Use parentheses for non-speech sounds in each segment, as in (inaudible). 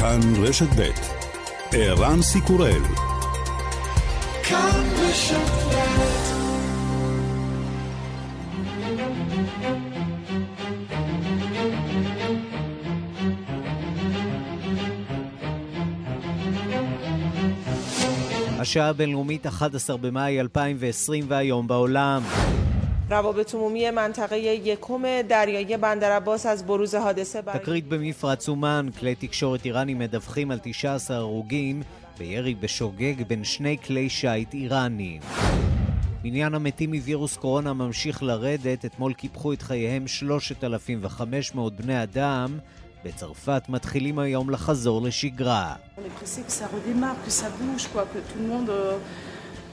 כאן רשת ב' ערן סיקורל כאן רשת השעה הבינלאומית 11 במאי 2020 והיום בעולם. روابط عمومی منطقه یکم دریایی بندر عباس از بروز حادثه برای... תקרית במפרץ אומן, כלי תקשורת איראנים מדווחים על 19 הרוגים בירי בשוגג בין שני כלי שיט איראניים. מניין המתים מווירוס קורונה ממשיך לרדת, אתמול קיפחו את חייהם 3,500 בני אדם. בצרפת מתחילים היום לחזור לשגרה.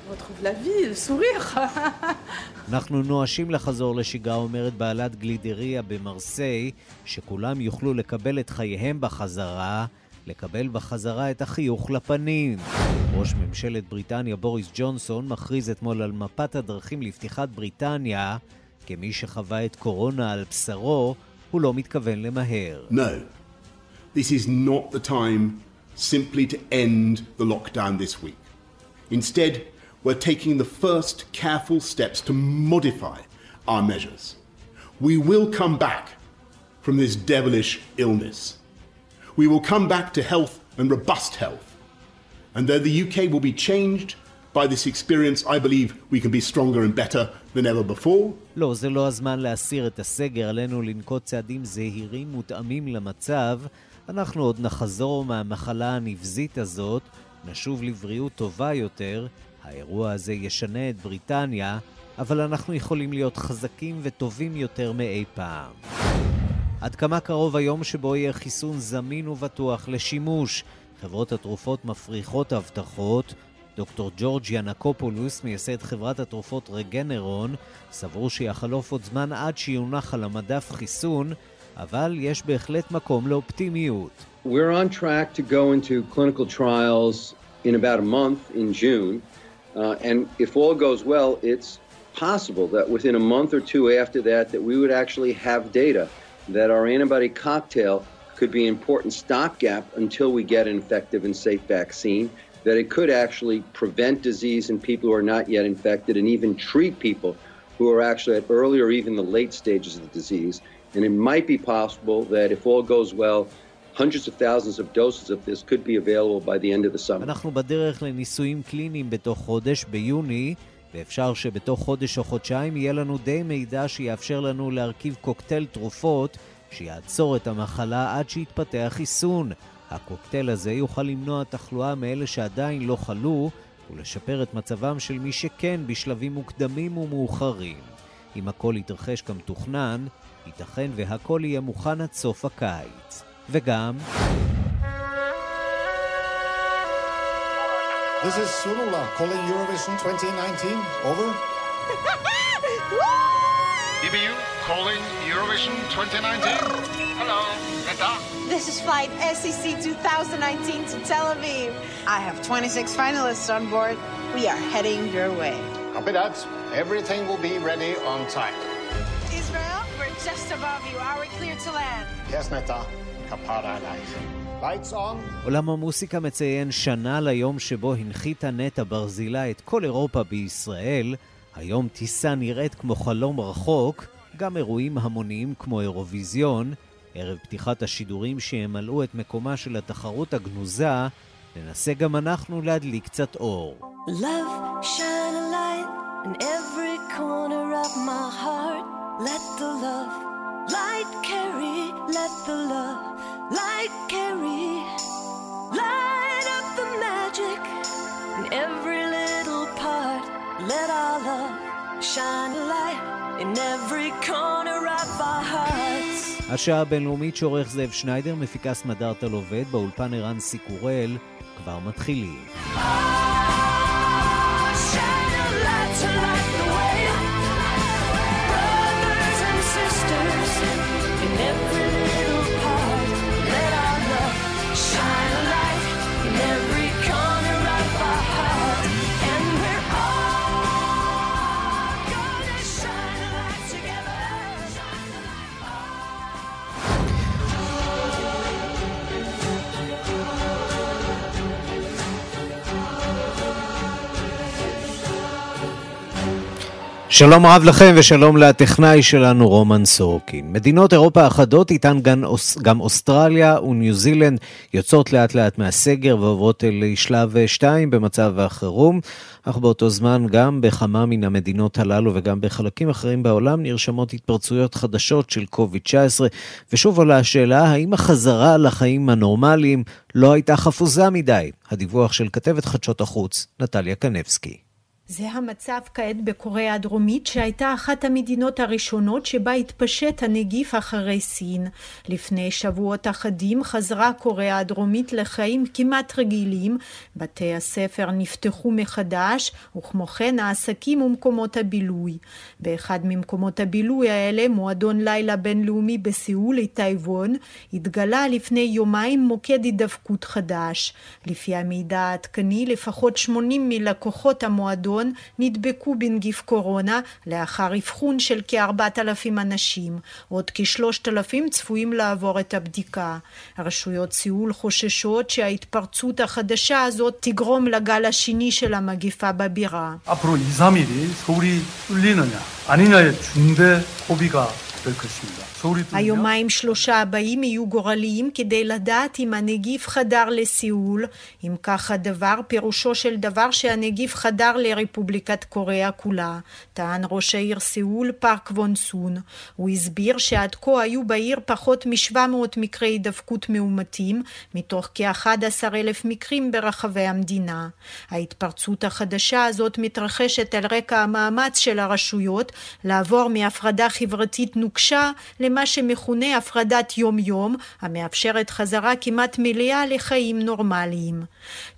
(laughs) אנחנו נואשים לחזור לשגרה, אומרת בעלת גלידריה במרסיי, שכולם יוכלו לקבל את חייהם בחזרה, לקבל בחזרה את החיוך לפנים. ראש ממשלת בריטניה בוריס ג'ונסון מכריז אתמול על מפת הדרכים לפתיחת בריטניה כמי שחווה את קורונה על בשרו, הוא לא מתכוון למהר. No, this is not the time simply to end the lockdown this week. Instead, we're taking the first careful steps to modify our measures. We will come back from this devilish illness. We will come back to health and robust health. And though the UK will be changed by this experience, I believe we can be stronger and better than ever before. לא, זה לא הזמן להסיר את הסגר, עלינו לנקוט צעדים זהירים מותאמים למצב. אנחנו עוד נחזור מהמחלה הנבזית הזאת, נשוב לבריאות טובה יותר, האירוע הזה ישנה את בריטניה, אבל אנחנו יכולים להיות חזקים וטובים יותר מאי פעם. עד כמה קרוב היום שבו יהיה חיסון זמין ובטוח לשימוש? חברות התרופות מפריחות הבטחות. דוקטור ג'ורג' ינקופולוס, מייסד חברת התרופות רגנרון, סבור שיחלוף עוד זמן עד שיונח על המדף חיסון, אבל יש בהחלט מקום לאופטימיות. We're on track to go into clinical trials in about a month in June. Uh, and if all goes well, it's possible that within a month or two after that, that we would actually have data that our antibody cocktail could be an important stopgap until we get an effective and safe vaccine, that it could actually prevent disease in people who are not yet infected and even treat people who are actually at early or even the late stages of the disease. And it might be possible that if all goes well, אנחנו בדרך לניסויים קליניים בתוך חודש, ביוני, ואפשר שבתוך חודש או חודשיים יהיה לנו די מידע שיאפשר לנו להרכיב קוקטייל תרופות שיעצור את המחלה עד שיתפתח חיסון. הקוקטייל הזה יוכל למנוע תחלואה מאלה שעדיין לא חלו ולשפר את מצבם של מי שכן בשלבים מוקדמים ומאוחרים. אם הכל יתרחש כמתוכנן, ייתכן והכל יהיה מוכן עד סוף הקיץ. וגם... This is Sulula calling Eurovision 2019. Over. (laughs) EBU calling Eurovision 2019. Hello, Meta. This is flight SEC 2019 to Tel Aviv. I have 26 finalists on board. We are heading your way. Copy that. Everything will be ready on time. Israel, we're just above you. Are we clear to land? Yes, Meta. כפרה עלייך. עולם המוסיקה מציין שנה ליום שבו הנחיתה נטע ברזילה את כל אירופה בישראל. היום טיסה נראית כמו חלום רחוק, גם אירועים המוניים כמו אירוויזיון. ערב פתיחת השידורים שימלאו את מקומה של התחרות הגנוזה, ננסה גם אנחנו להדליק קצת אור. Love, shine a light in every corner of my heart. Let the love light carry, let the love light carry, light up the magic in every little part. Let our love shine a light in every corner of our hearts. השעה הבינלאומית שעורך זאב שניידר, מפיקה סמדארטה עובד, באולפן ערן סיקורל, כבר מתחילים. שלום רב לכם ושלום לטכנאי שלנו רומן סורקין. מדינות אירופה אחדות, איתן גם, גם אוסטרליה וניו זילנד יוצאות לאט לאט מהסגר ועוברות לשלב 2 במצב החירום, אך באותו זמן גם בכמה מן המדינות הללו וגם בחלקים אחרים בעולם נרשמות התפרצויות חדשות של קוביד-19, ושוב עולה השאלה האם החזרה לחיים הנורמליים לא הייתה חפוזה מדי. הדיווח של כתבת חדשות החוץ, נטליה קנבסקי. זה המצב כעת בקוריאה הדרומית שהייתה אחת המדינות הראשונות שבה התפשט הנגיף אחרי סין. לפני שבועות אחדים חזרה קוריאה הדרומית לחיים כמעט רגילים, בתי הספר נפתחו מחדש וכמו כן העסקים ומקומות הבילוי. באחד ממקומות הבילוי האלה, מועדון לילה בינלאומי בסיאול, טייוון, התגלה לפני יומיים מוקד הידבקות חדש. לפי המידע העדכני לפחות 80 מלקוחות המועדון לונדון נדבקו בנגיף קורונה לאחר אבחון של כ-4,000 אנשים. עוד כ-3,000 צפויים לעבור את הבדיקה. רשויות סיול חוששות שההתפרצות החדשה הזאת תגרום לגל השני של המגפה בבירה. 앞으로 2, 3일이 서울이 뚫리느냐 아니냐의 중대 고비가 될 것입니다. היומיים שלושה הבאים יהיו גורליים כדי לדעת אם הנגיף חדר לסיאול. אם כך הדבר, פירושו של דבר שהנגיף חדר לרפובליקת קוריאה כולה, טען ראש העיר סיאול פארק וונסון. הוא הסביר שעד כה היו בעיר פחות מ-700 מקרי הידבקות מאומתים, מתוך כ-11 אלף מקרים ברחבי המדינה. ההתפרצות החדשה הזאת מתרחשת על רקע המאמץ של הרשויות לעבור מהפרדה חברתית נוקשה למה שמכונה הפרדת יום-יום, המאפשרת חזרה כמעט מלאה לחיים נורמליים.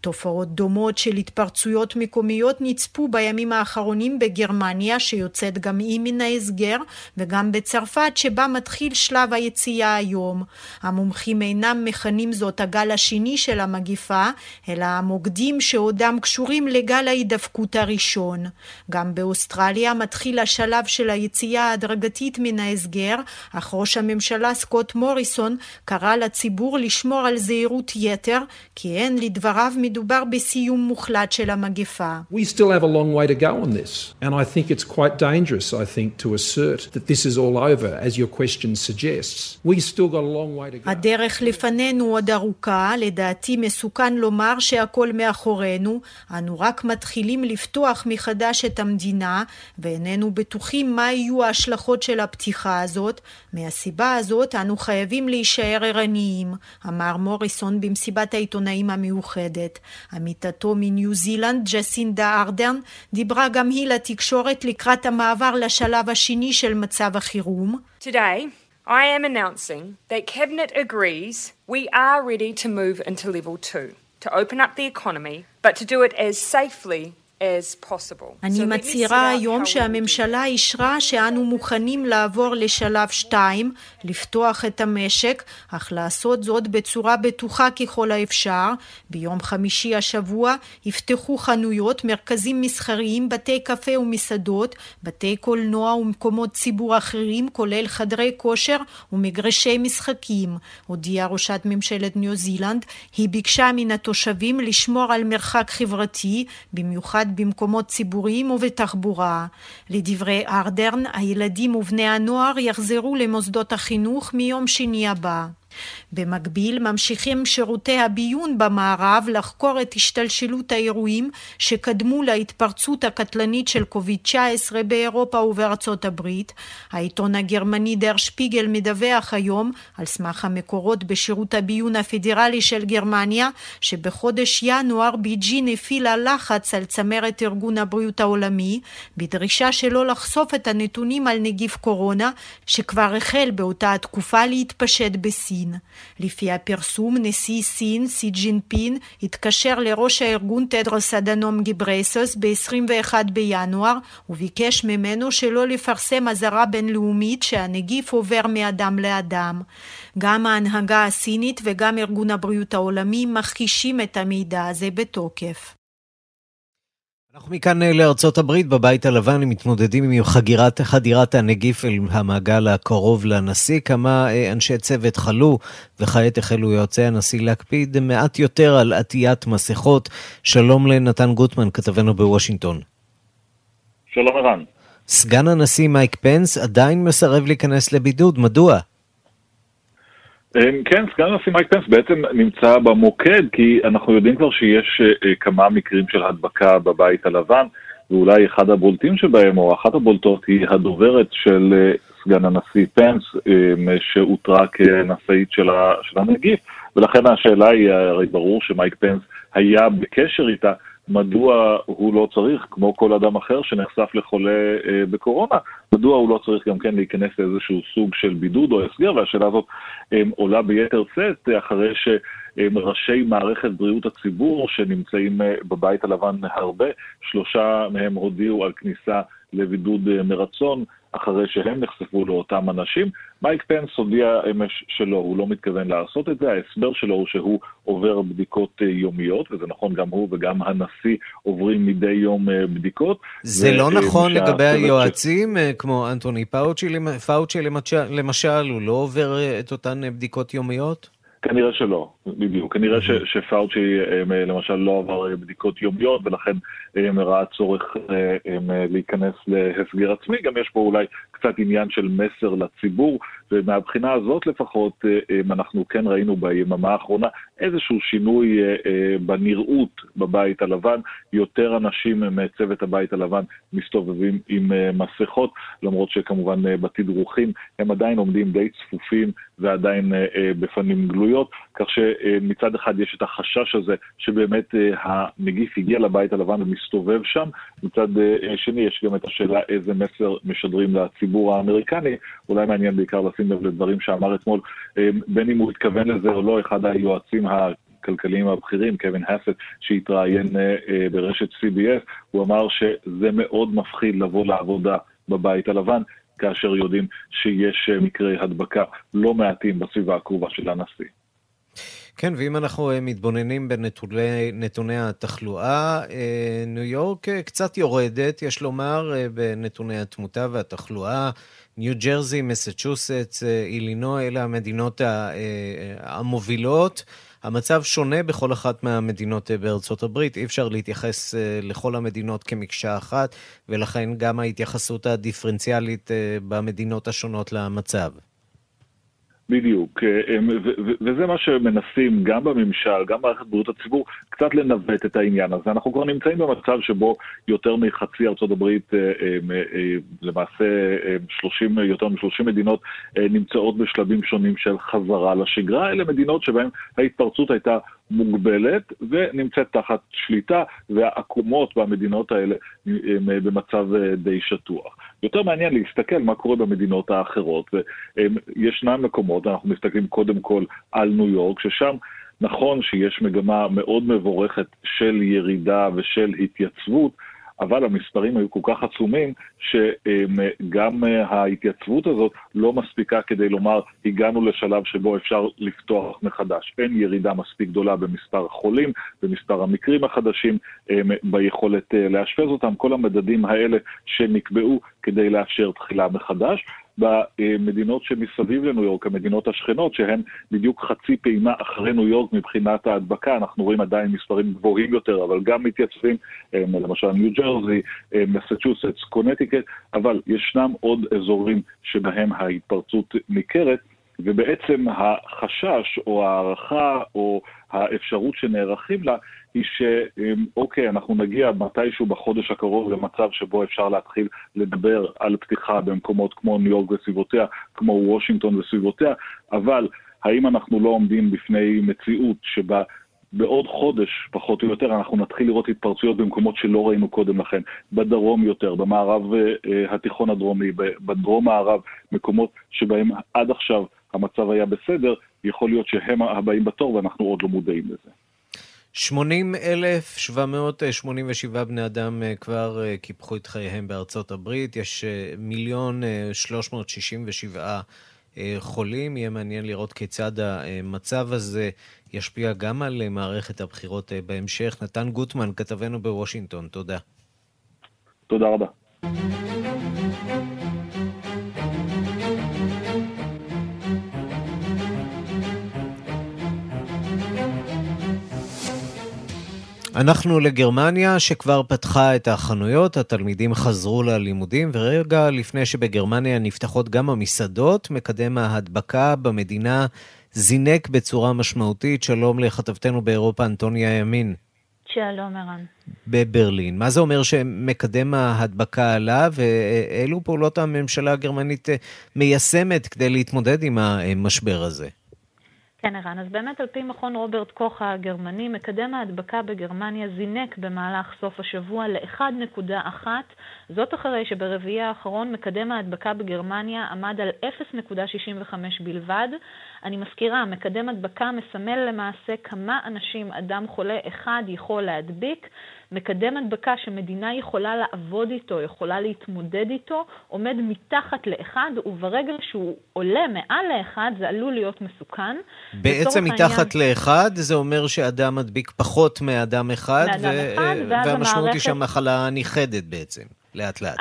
תופעות דומות של התפרצויות מקומיות נצפו בימים האחרונים בגרמניה, שיוצאת גם היא מן ההסגר, וגם בצרפת, שבה מתחיל שלב היציאה היום. המומחים אינם מכנים זאת הגל השני של המגיפה, אלא המוקדים שעודם קשורים לגל ההידפקות הראשון. גם באוסטרליה מתחיל השלב של היציאה ההדרגתית מן ההסגר, אך ראש הממשלה סקוט מוריסון קרא לציבור לשמור על זהירות יתר, כי אין לדבריו מדובר בסיום מוחלט של המגפה. We still have a long way to go on this, and I think it's quite dangerous, I think, to assert that this is all over, as your question suggests. We still got a long way to go. הדרך לפנינו עוד ארוכה, לדעתי מסוכן לומר שהכל מאחורינו, אנו רק מתחילים לפתוח מחדש את המדינה, ואיננו בטוחים מה יהיו ההשלכות של הפתיחה הזאת, מהסיבה הזאת אנו חייבים להישאר ערניים, אמר מוריסון במסיבת העיתונאים המיוחדת. עמיתתו מניו זילנד, ג'סינדה ארדרן, דיברה גם היא לתקשורת לקראת המעבר לשלב השני של מצב החירום. Today, I am announcing that Cabinet agrees we are ready to move into level two, to open up the economy, but to do it as safely אני מצהירה היום שהממשלה אישרה שאנו מוכנים לעבור לשלב 2, לפתוח את המשק, אך לעשות זאת בצורה בטוחה ככל האפשר. ביום חמישי השבוע יפתחו חנויות, מרכזים מסחריים, בתי קפה ומסעדות, בתי קולנוע ומקומות ציבור אחרים, כולל חדרי כושר ומגרשי משחקים. הודיעה ראשת ממשלת ניו זילנד, היא ביקשה מן התושבים לשמור על מרחק חברתי, במיוחד במקומות ציבוריים ובתחבורה. לדברי ארדרן, הילדים ובני הנוער יחזרו למוסדות החינוך מיום שני הבא. במקביל ממשיכים שירותי הביון במערב לחקור את השתלשלות האירועים שקדמו להתפרצות הקטלנית של קוביד-19 באירופה ובארצות הברית. העיתון הגרמני דר שפיגל מדווח היום, על סמך המקורות בשירות הביון הפדרלי של גרמניה, שבחודש ינואר ביג'ין הפעילה לחץ על צמרת ארגון הבריאות העולמי, בדרישה שלא לחשוף את הנתונים על נגיף קורונה, שכבר החל באותה התקופה להתפשט בסין. לפי הפרסום, נשיא סין, סי ג'ינפין, התקשר לראש הארגון תדרוס אדנום גיברייסוס ב-21 בינואר, וביקש ממנו שלא לפרסם אזהרה בינלאומית שהנגיף עובר מאדם לאדם. גם ההנהגה הסינית וגם ארגון הבריאות העולמי מכחישים את המידע הזה בתוקף. אנחנו מכאן אה, לארצות הברית, בבית הלבן הם מתמודדים עם חגירת, חדירת הנגיף אל המעגל הקרוב לנשיא. כמה אה, אנשי צוות חלו, וכעת החלו יועצי הנשיא להקפיד מעט יותר על עטיית מסכות. שלום לנתן גוטמן, כתבנו בוושינגטון. שלום ערן. סגן הנשיא מייק פנס עדיין מסרב להיכנס לבידוד, מדוע? אמ, כן, סגן הנשיא מייק פנס בעצם נמצא במוקד, כי אנחנו יודעים כבר שיש אה, כמה מקרים של הדבקה בבית הלבן, ואולי אחד הבולטים שבהם, או אחת הבולטות, היא הדוברת של אה, סגן הנשיא פנס, אמ, שאותרה כנשאית של הנגיף, ולכן השאלה היא, הרי ברור שמייק פנס היה בקשר איתה, מדוע הוא לא צריך, כמו כל אדם אחר שנחשף לחולה אה, בקורונה, מדוע הוא לא צריך גם כן להיכנס לאיזשהו סוג של בידוד או הסגר, והשאלה הזאת אה, עולה ביתר שאת אחרי שראשי מערכת בריאות הציבור שנמצאים אה, בבית הלבן הרבה, שלושה מהם הודיעו על כניסה לבידוד אה, מרצון, אחרי שהם נחשפו לאותם אנשים. מייק פנס הודיע אמש שלא, הוא לא מתכוון לעשות את זה. ההסבר שלו הוא שהוא עובר בדיקות אה, יומיות, וזה נכון, גם הוא וגם הנשיא עוברים מדי יום אה, בדיקות. זה לא נכון לגבי היועצים, ש... כמו אנטוני פאוצ'י, פאוצ'י למשל, הוא לא עובר את אותן בדיקות יומיות? כנראה שלא, בדיוק. כנראה ש, שפאוצ'י למשל לא עבר בדיקות יומיות, ולכן ראה צורך להיכנס להסגר עצמי. גם יש פה אולי קצת עניין של מסר לציבור, ומהבחינה הזאת לפחות, אנחנו כן ראינו ביממה האחרונה איזשהו שינוי בנראות בבית הלבן. יותר אנשים מצוות הבית הלבן מסתובבים עם מסכות, למרות שכמובן בתדרוכים הם עדיין עומדים די צפופים ועדיין בפנים גלויות, כך שמצד אחד יש את החשש הזה שבאמת הנגיף הגיע לבית הלבן ומסתובב שם, מצד שני יש גם את השאלה איזה מסר משדרים לציבור האמריקני, אולי מעניין בעיקר לשים לב לדברים שאמר אתמול, בין אם הוא התכוון לזה או לא, אחד היועצים. הכלכליים הבכירים, קווין הסט, שהתראיין ברשת CBS, הוא אמר שזה מאוד מפחיד לבוא לעבודה בבית הלבן, כאשר יודעים שיש מקרי הדבקה לא מעטים בסביבה הקרובה של הנשיא. כן, ואם אנחנו מתבוננים בנתוני התחלואה, ניו יורק קצת יורדת, יש לומר, בנתוני התמותה והתחלואה. ניו ג'רזי, מסצ'וסטס, אילינוי, אלה המדינות המובילות. המצב שונה בכל אחת מהמדינות בארצות הברית, אי אפשר להתייחס לכל המדינות כמקשה אחת, ולכן גם ההתייחסות הדיפרנציאלית במדינות השונות למצב. בדיוק, וזה מה שמנסים גם בממשל, גם במערכת בריאות הציבור, קצת לנווט את העניין הזה. אנחנו כבר נמצאים במצב שבו יותר מחצי ארצות הברית, למעשה 30, יותר מ-30 מדינות נמצאות בשלבים שונים של חזרה לשגרה. אלה מדינות שבהן ההתפרצות הייתה מוגבלת ונמצאת תחת שליטה, והעקומות במדינות האלה הם במצב די שטוח. יותר מעניין להסתכל מה קורה במדינות האחרות, וישנם מקומות, אנחנו מסתכלים קודם כל על ניו יורק, ששם נכון שיש מגמה מאוד מבורכת של ירידה ושל התייצבות, אבל המספרים היו כל כך עצומים, שגם ההתייצבות הזאת לא מספיקה כדי לומר, הגענו לשלב שבו אפשר לפתוח מחדש. אין ירידה מספיק גדולה במספר החולים, במספר המקרים החדשים, ביכולת לאשפז אותם, כל המדדים האלה שנקבעו כדי לאפשר תחילה מחדש. במדינות שמסביב לניו יורק, המדינות השכנות, שהן בדיוק חצי פעימה אחרי ניו יורק מבחינת ההדבקה, אנחנו רואים עדיין מספרים גבוהים יותר, אבל גם מתייצבים, למשל ניו ג'רזי, מסצ'וסטס, קונטיקט, אבל ישנם עוד אזורים שבהם ההתפרצות ניכרת. ובעצם החשש או ההערכה או האפשרות שנערכים לה היא שאוקיי, אנחנו נגיע מתישהו בחודש הקרוב למצב שבו אפשר להתחיל לדבר על פתיחה במקומות כמו ניו יורק וסביבותיה, כמו וושינגטון וסביבותיה, אבל האם אנחנו לא עומדים בפני מציאות שבה בעוד חודש, פחות או יותר, אנחנו נתחיל לראות התפרצויות במקומות שלא ראינו קודם לכן, בדרום יותר, במערב התיכון הדרומי, בדרום מערב, מקומות שבהם עד עכשיו המצב היה בסדר, יכול להיות שהם הבאים בתור ואנחנו עוד לא מודעים לזה. 80,787 בני אדם כבר קיפחו את חייהם בארצות הברית, יש מיליון 367 חולים. יהיה מעניין לראות כיצד המצב הזה ישפיע גם על מערכת הבחירות בהמשך. נתן גוטמן, כתבנו בוושינגטון, תודה. תודה רבה. אנחנו לגרמניה, שכבר פתחה את החנויות, התלמידים חזרו ללימודים, ורגע לפני שבגרמניה נפתחות גם המסעדות, מקדם ההדבקה במדינה זינק בצורה משמעותית. שלום לכתבתנו באירופה, אנטוניה ימין. שלום, ערן. בברלין. מה זה אומר שמקדם ההדבקה עלה, ואילו פעולות הממשלה הגרמנית מיישמת כדי להתמודד עם המשבר הזה? כן, ערן. אז באמת על פי מכון רוברט קוך הגרמני, מקדם ההדבקה בגרמניה זינק במהלך סוף השבוע ל-1.1, זאת אחרי שברביעי האחרון מקדם ההדבקה בגרמניה עמד על 0.65 בלבד. אני מזכירה, מקדם הדבקה מסמל למעשה כמה אנשים אדם חולה אחד יכול להדביק. מקדם הדבקה שמדינה יכולה לעבוד איתו, יכולה להתמודד איתו, עומד מתחת לאחד, וברגע שהוא עולה מעל לאחד, זה עלול להיות מסוכן. בעצם מתחת העניין... לאחד, זה אומר שאדם מדביק פחות מאדם אחד, מאדם ו... אחד והמשמעות המערכת... היא שהמחלה נכחדת בעצם. לאט לאט.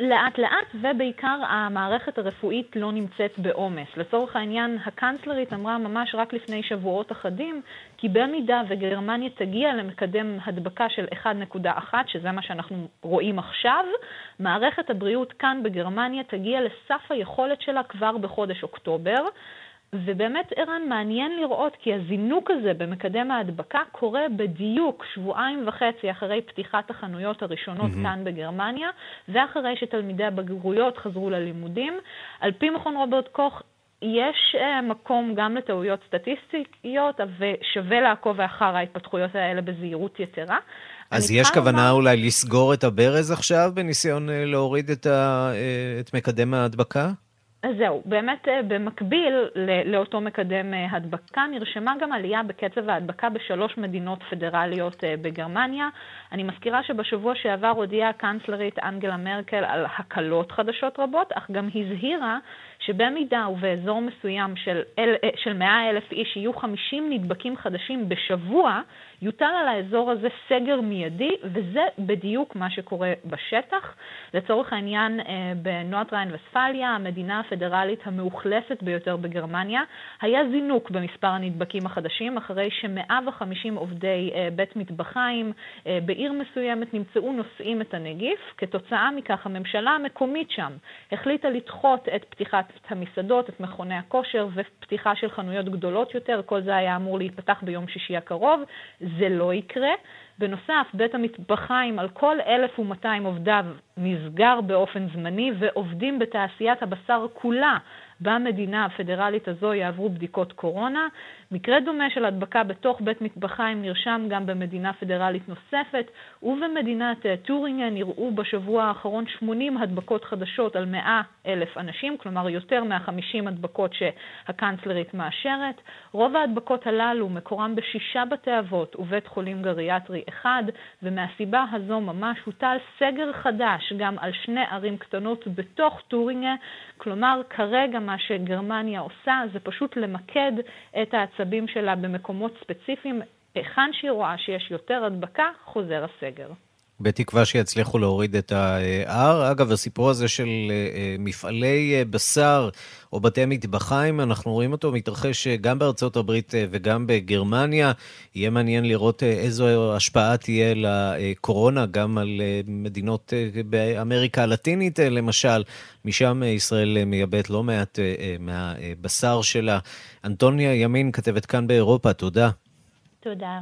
לאט לאט, ובעיקר המערכת הרפואית לא נמצאת בעומס. לצורך העניין, הקנצלרית אמרה ממש רק לפני שבועות אחדים, כי במידה וגרמניה תגיע למקדם הדבקה של 1.1, שזה מה שאנחנו רואים עכשיו, מערכת הבריאות כאן בגרמניה תגיע לסף היכולת שלה כבר בחודש אוקטובר. ובאמת, ערן, מעניין לראות כי הזינוק הזה במקדם ההדבקה קורה בדיוק שבועיים וחצי אחרי פתיחת החנויות הראשונות mm-hmm. כאן בגרמניה, ואחרי שתלמידי הבגרויות חזרו ללימודים. על פי מכון רוברט קוך, יש uh, מקום גם לטעויות סטטיסטיות, ושווה לעקוב אחר ההתפתחויות האלה בזהירות יתרה. אז יש כוונה לומר... אולי לסגור את הברז עכשיו בניסיון uh, להוריד את, ה, uh, את מקדם ההדבקה? אז זהו, באמת אה, במקביל לאותו מקדם אה, הדבקה נרשמה גם עלייה בקצב ההדבקה בשלוש מדינות פדרליות אה, בגרמניה. אני מזכירה שבשבוע שעבר הודיעה הקנצלרית אנגלה מרקל על הקלות חדשות רבות, אך גם הזהירה שבמידה ובאזור מסוים של, אל, של 100 אלף איש יהיו 50 נדבקים חדשים בשבוע, יוטל על האזור הזה סגר מיידי, וזה בדיוק מה שקורה בשטח. לצורך העניין, אה, בנועת ריין וספליה, המדינה הפדרלית המאוכלסת ביותר בגרמניה, היה זינוק במספר הנדבקים החדשים, אחרי ש-150 עובדי אה, בית מטבחיים אה, בעיר מסוימת נמצאו נושאים את הנגיף. כתוצאה מכך, הממשלה המקומית שם החליטה לדחות את פתיחת המסעדות, את מכוני הכושר ופתיחה של חנויות גדולות יותר. כל זה היה אמור להיפתח ביום שישי הקרוב. זה לא יקרה. בנוסף, בית המטבחיים על כל 1,200 עובדיו נסגר באופן זמני, ועובדים בתעשיית הבשר כולה במדינה הפדרלית הזו יעברו בדיקות קורונה. מקרה דומה של הדבקה בתוך בית מטבחיים נרשם גם במדינה פדרלית נוספת, ובמדינת אה, טורינגן נראו בשבוע האחרון 80 הדבקות חדשות על 100 אלף אנשים, כלומר יותר מה-50 הדבקות שהקנצלרית מאשרת. רוב ההדבקות הללו מקורם בשישה בתי אבות ובית חולים גריאטרי אחד, ומהסיבה הזו ממש הוטל סגר חדש גם על שני ערים קטנות בתוך טורינגן, כלומר כרגע מה שגרמניה עושה זה פשוט למקד את המאמצים שלה במקומות ספציפיים. היכן שהיא רואה שיש יותר הדבקה, חוזר הסגר. בתקווה שיצליחו להוריד את ה-R. אגב, הסיפור הזה של אה, אה, מפעלי אה, בשר או בתי מטבחיים, אנחנו רואים אותו מתרחש גם בארצות הברית וגם בגרמניה. יהיה מעניין לראות איזו השפעה תהיה לקורונה, גם על מדינות באמריקה הלטינית למשל. משם ישראל מייבאת לא מעט מהבשר שלה. אנטוניה ימין, כתבת כאן באירופה, תודה. תודה.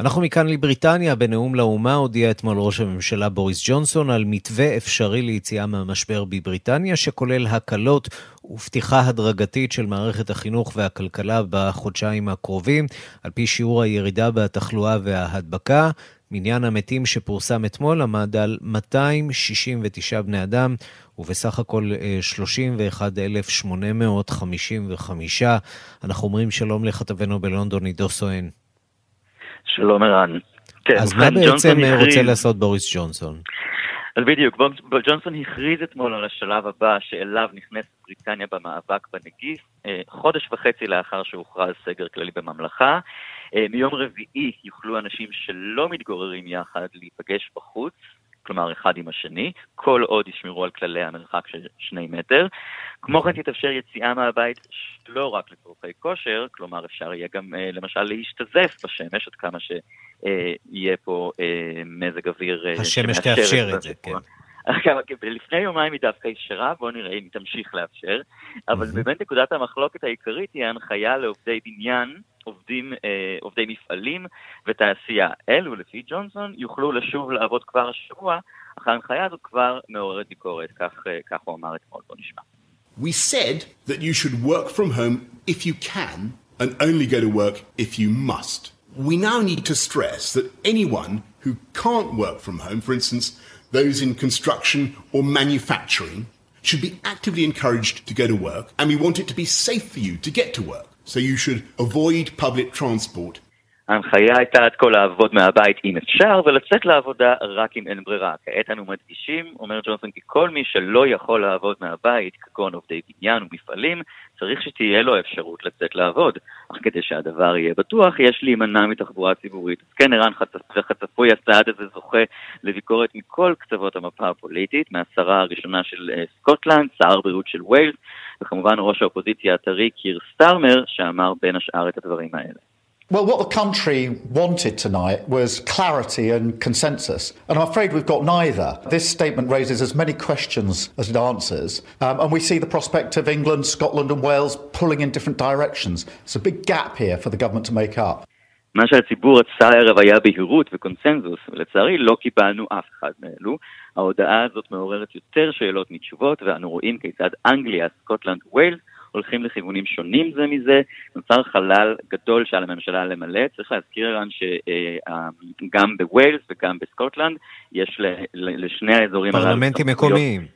אנחנו מכאן לבריטניה. בנאום לאומה הודיע אתמול ראש הממשלה בוריס ג'ונסון על מתווה אפשרי ליציאה מהמשבר בבריטניה, שכולל הקלות ופתיחה הדרגתית של מערכת החינוך והכלכלה בחודשיים הקרובים, על פי שיעור הירידה בתחלואה וההדבקה. מניין המתים שפורסם אתמול עמד על 269 בני אדם, ובסך הכל 31,855. אה, אנחנו אומרים שלום לכתבנו בלונדון, עידו סואן. שלום ערן. כן, אז מה בעצם הכריז... רוצה לעשות בוריס ג'ונסון? אז בדיוק, ג'ונסון הכריז אתמול על השלב הבא שאליו נכנסת בריטניה במאבק בנגיף, אה, חודש וחצי לאחר שהוכרז סגר כללי בממלכה. אה, מיום רביעי יוכלו אנשים שלא מתגוררים יחד להיפגש בחוץ, כלומר אחד עם השני, כל עוד ישמרו על כללי המרחק של שני מטר. כמו כן תתאפשר יציאה מהבית לא רק לצורכי כושר, כלומר אפשר יהיה גם אה, למשל להשתזף בשמש עד כמה שיהיה פה מזג אוויר השמש תאפשר את זה, כן. (laughs) עכשיו, לפני יומיים היא דווקא אפשרה, בואו נראה אם היא תמשיך לאפשר, אבל באמת נקודת המחלוקת העיקרית היא ההנחיה לעובדי בניין, עובדים, אה, עובדי מפעלים ותעשייה. אלו, לפי ג'ונסון, יוכלו לשוב לעבוד כבר השבוע, אך ההנחיה הזאת כבר מעוררת ביקורת, כך, אה, כך הוא אמר אתמול, בואו נשמע. We said that you should work from home if you can, and only go to work if you must. We now need to stress that anyone who can't work from home, for instance, those in construction or manufacturing, should be actively encouraged to go to work, and we want it to be safe for you to get to work. So you should avoid public transport. ההנחיה הייתה עד כה לעבוד מהבית אם אפשר, ולצאת לעבודה רק אם אין ברירה. כעת אנו מדגישים, אומר ג'ונסון, כי כל מי שלא יכול לעבוד מהבית, כגון עובדי בניין ומפעלים, צריך שתהיה לו אפשרות לצאת לעבוד. אך כדי שהדבר יהיה בטוח, יש להימנע מתחבורה ציבורית. אז כן, ערן חצפוי הצעד הזה זוכה לביקורת מכל קצוות המפה הפוליטית, מהשרה הראשונה של אה, סקוטלנד, שר הבריאות של ווילס, וכמובן ראש האופוזיציה הטרי קיר סטארמר, שאמר בין השאר את הדברים האלה. Well, what the country wanted tonight was clarity and consensus, and I'm afraid we've got neither. This statement raises as many questions as it answers, um, and we see the prospect of England, Scotland, and Wales pulling in different directions. It's a big gap here for the government to make up. מה שהציבור רצה הערב היה בהירות וקונסנזוס, ולצערי לא קיבלנו אף אחד מאלו. ההודעה הזאת מעוררת יותר שאלות מתשובות, ואנו רואים כיצד אנגליה, סקוטלנד, ווילס הולכים לכיוונים שונים זה מזה, נוצר חלל גדול שעל הממשלה למלא. צריך להזכיר כאן שגם בווילס וגם בסקוטלנד יש לשני האזורים הללו... פרלמנטים מקומיים.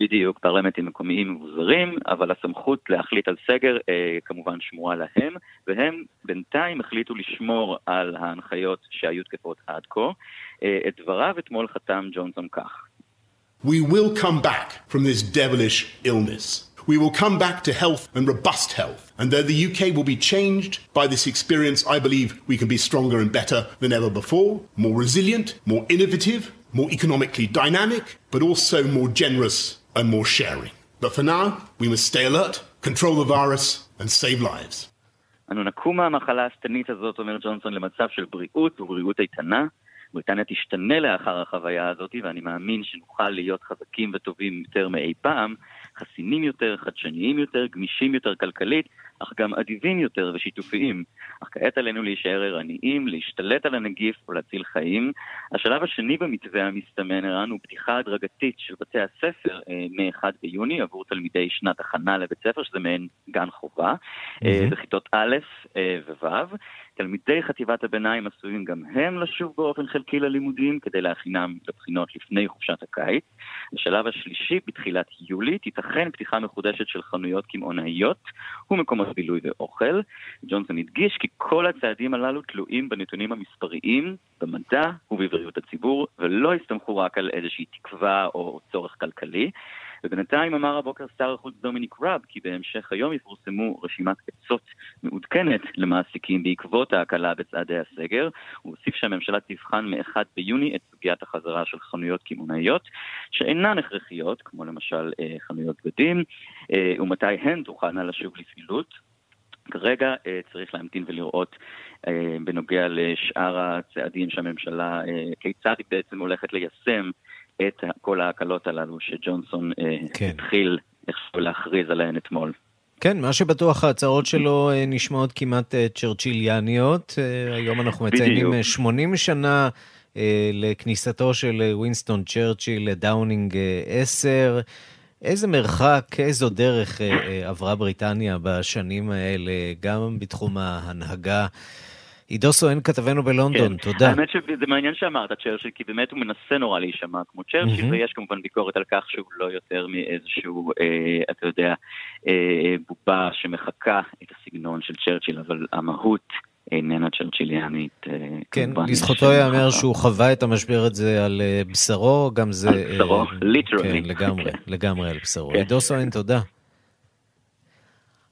בדיוק, פרלמנטים מקומיים מבוזרים, אבל הסמכות להחליט על סגר אה, כמובן שמורה להם, והם בינתיים החליטו לשמור על ההנחיות שהיו תקפות עד כה. אה, את דבריו אתמול חתם ג'ונסון כך. We will come back from this devilish illness. we will come back to health and robust health. And though the UK will be changed by this experience, I believe we can be stronger and better than ever before, more resilient, more innovative, more economically dynamic, but also more generous and more sharing. But for now, we must stay alert, control the virus, and save lives. אנו נקום מהמחלה השטנית הזאת, אומר ג'ונסון, למצב של בריאות ובריאות איתנה. בריטניה תשתנה לאחר החוויה הזאת, ואני מאמין שנוכל להיות חזקים וטובים יותר מאי פעם, חסינים יותר, חדשניים יותר, גמישים יותר כלכלית, אך גם אדיבים יותר ושיתופיים. אך כעת עלינו להישאר ערניים, להשתלט על הנגיף ולהציל חיים. השלב השני במתווה המסתמן ערן הוא פתיחה הדרגתית של בתי הספר אה, מ-1 ביוני עבור תלמידי שנת הכנה לבית ספר, שזה מעין גן חובה, mm-hmm. בכיתות א' אה, וו'. תלמידי חטיבת הביניים עשויים גם הם לשוב באופן חלקי ללימודים כדי להכינם לבחינות לפני חופשת הקיץ. בשלב השלישי, בתחילת יולי, תיתכן פתיחה מחודשת של חנויות קמעונאיות ומקומות בילוי ואוכל. ג'ונסון הדגיש כי כל הצעדים הללו תלויים בנתונים המספריים, במדע ובבריאות הציבור, ולא הסתמכו רק על איזושהי תקווה או צורך כלכלי. ובינתיים אמר הבוקר שר החוץ דומיניק ראב כי בהמשך היום יפורסמו רשימת עצות מעודכנת למעסיקים בעקבות ההקלה בצעדי הסגר. הוא הוסיף שהממשלה תבחן מ-1 ביוני את סוגיית החזרה של חנויות קמעונאיות שאינן הכרחיות, כמו למשל אה, חנויות בגדים, אה, ומתי הן תוכלנה לשוב לפעילות. כרגע אה, צריך להמתין ולראות אה, בנוגע לשאר הצעדים שהממשלה, אה, כיצד היא בעצם הולכת ליישם את כל ההקלות הללו שג'ונסון אה, כן. התחיל איכשהו להכריז עליהן אתמול. כן, מה שבטוח ההצהרות שלו אה, נשמעות כמעט אה, צ'רצ'יליאניות. היום אנחנו מציינים בדיוק. 80 שנה לכניסתו של ווינסטון צ'רצ'יל לדאונינג 10. איזה מרחק, איזו דרך עברה בריטניה בשנים האלה, גם בתחום ההנהגה. עידו סואן כתבנו בלונדון, כן. תודה. האמת שזה מעניין שאמרת צ'רצ'יל, כי באמת הוא מנסה נורא להישמע כמו צ'רצ'יל, mm-hmm. ויש כמובן ביקורת על כך שהוא לא יותר מאיזשהו, אה, אתה יודע, אה, בובה שמחקה את הסגנון של צ'רצ'יל, אבל המהות... איננה צ'רצ'יליאנית. אה, כן, לזכותו ייאמר שהוא חווה את המשבר הזה על אה, בשרו, גם זה... על בשרו, ליטרלי. כן, לגמרי, (laughs) לגמרי על בשרו. כן. עידו סואן, תודה.